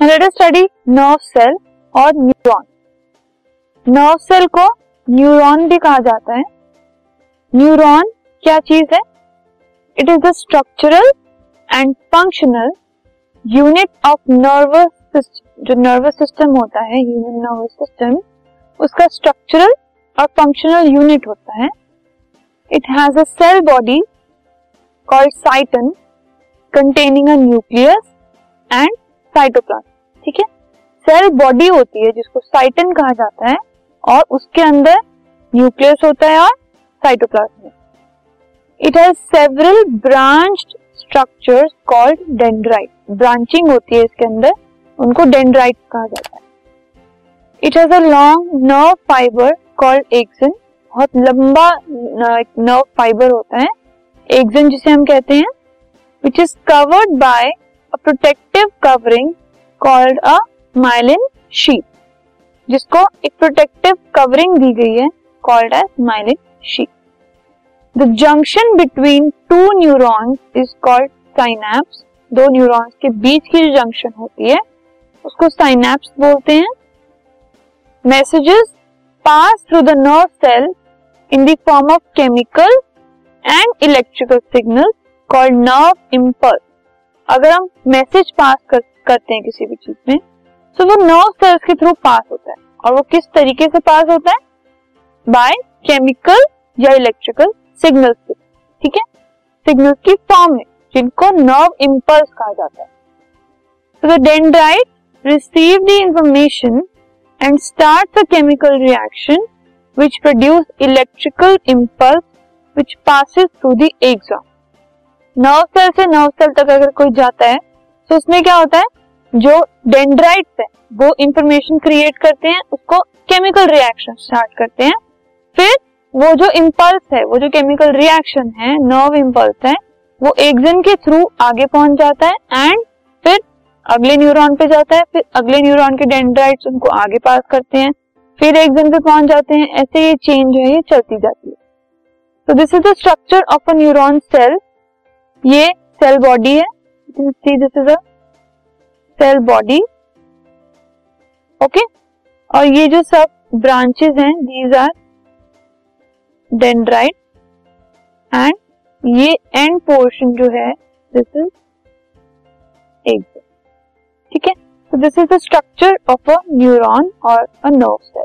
Study nerve cell और neuron nerve cell को neuron भी कहा जाता है. न्यूरॉन क्या चीज़ है? It is the structural and functional unit of nervous system जो नर्वस सिस्टम होता है ह्यूमन नर्वस सिस्टम उसका स्ट्रक्चरल और फंक्शनल यूनिट होता है. It has a cell body called cyton containing a nucleus and cytoplasm ठीक है? सेल बॉडी होती है जिसको साइटन कहा जाता है और उसके अंदर न्यूक्लियस होता है और cytoplasm it has several branched structures called dendrite branching होती है इसके अंदर, उनको डेंड्राइट कहा जाता है। It has a long nerve fibre called axon बहुत लंबा नर्व फाइबर होता है। एक्सन जिसे हम कहते हैं which is covered by protective covering called a myelin sheath जिसको एक प्रोटेक्टिव कवरिंग दी गई है called as myelin sheath the junction between two neurons is called synapse दो न्यूरॉन्स के बीच की जो जंक्शन होती है, उसको साइनैप्स बोलते हैं। Messages pass through the nerve cell in the form of chemical and electrical signal called nerve impulse अगर हम मैसेज पास कर, करते हैं किसी भी चीज़ में तो वो नर्व सेल्स के थ्रू पास होता है। और वो किस तरीके से पास होता है? बाय केमिकल या इलेक्ट्रिकल सिग्नल्स के। ठीक है? सिग्नल्स की फॉर्म में जिनको नर्व इम्पल्स कहा जाता है। तो the dendrite receive the information and start a chemical reaction which produce electrical impulse which passes through the axon nerve cell से नर्व सेल तक अगर कोई जाता है तो उसमें क्या होता है? जो डेंड्राइट्स है, वो इंफॉर्मेशन क्रिएट करते हैं, उसको केमिकल रिएक्शन स्टार्ट करते हैं। फिर वो जो इम्पल्स है, वो जो केमिकल रिएक्शन है नर्व इम्पल्स है, वो एक्जन के थ्रू आगे पहुँच जाता है एंड फिर अगले न्यूरॉन पे जाता है। फिर अगले न्यूरॉन के डेंड्राइट्स उनको आगे पास करते हैं। फिर एक्जन पे पहुँच जाते हैं। ऐसे ये चेंज है, ये चलती जाती है। तो this is the structure of a neuron cell ये सेल बॉडी है। See this is a cell body okay और ये जो सब ब्रांचेस हैं दीज आर डेंड्राइट एंड ये एंड पोर्शन जो है दिस इज़ एग्जिट ठीक है? तो this is the structure of a neuron और a nerve cell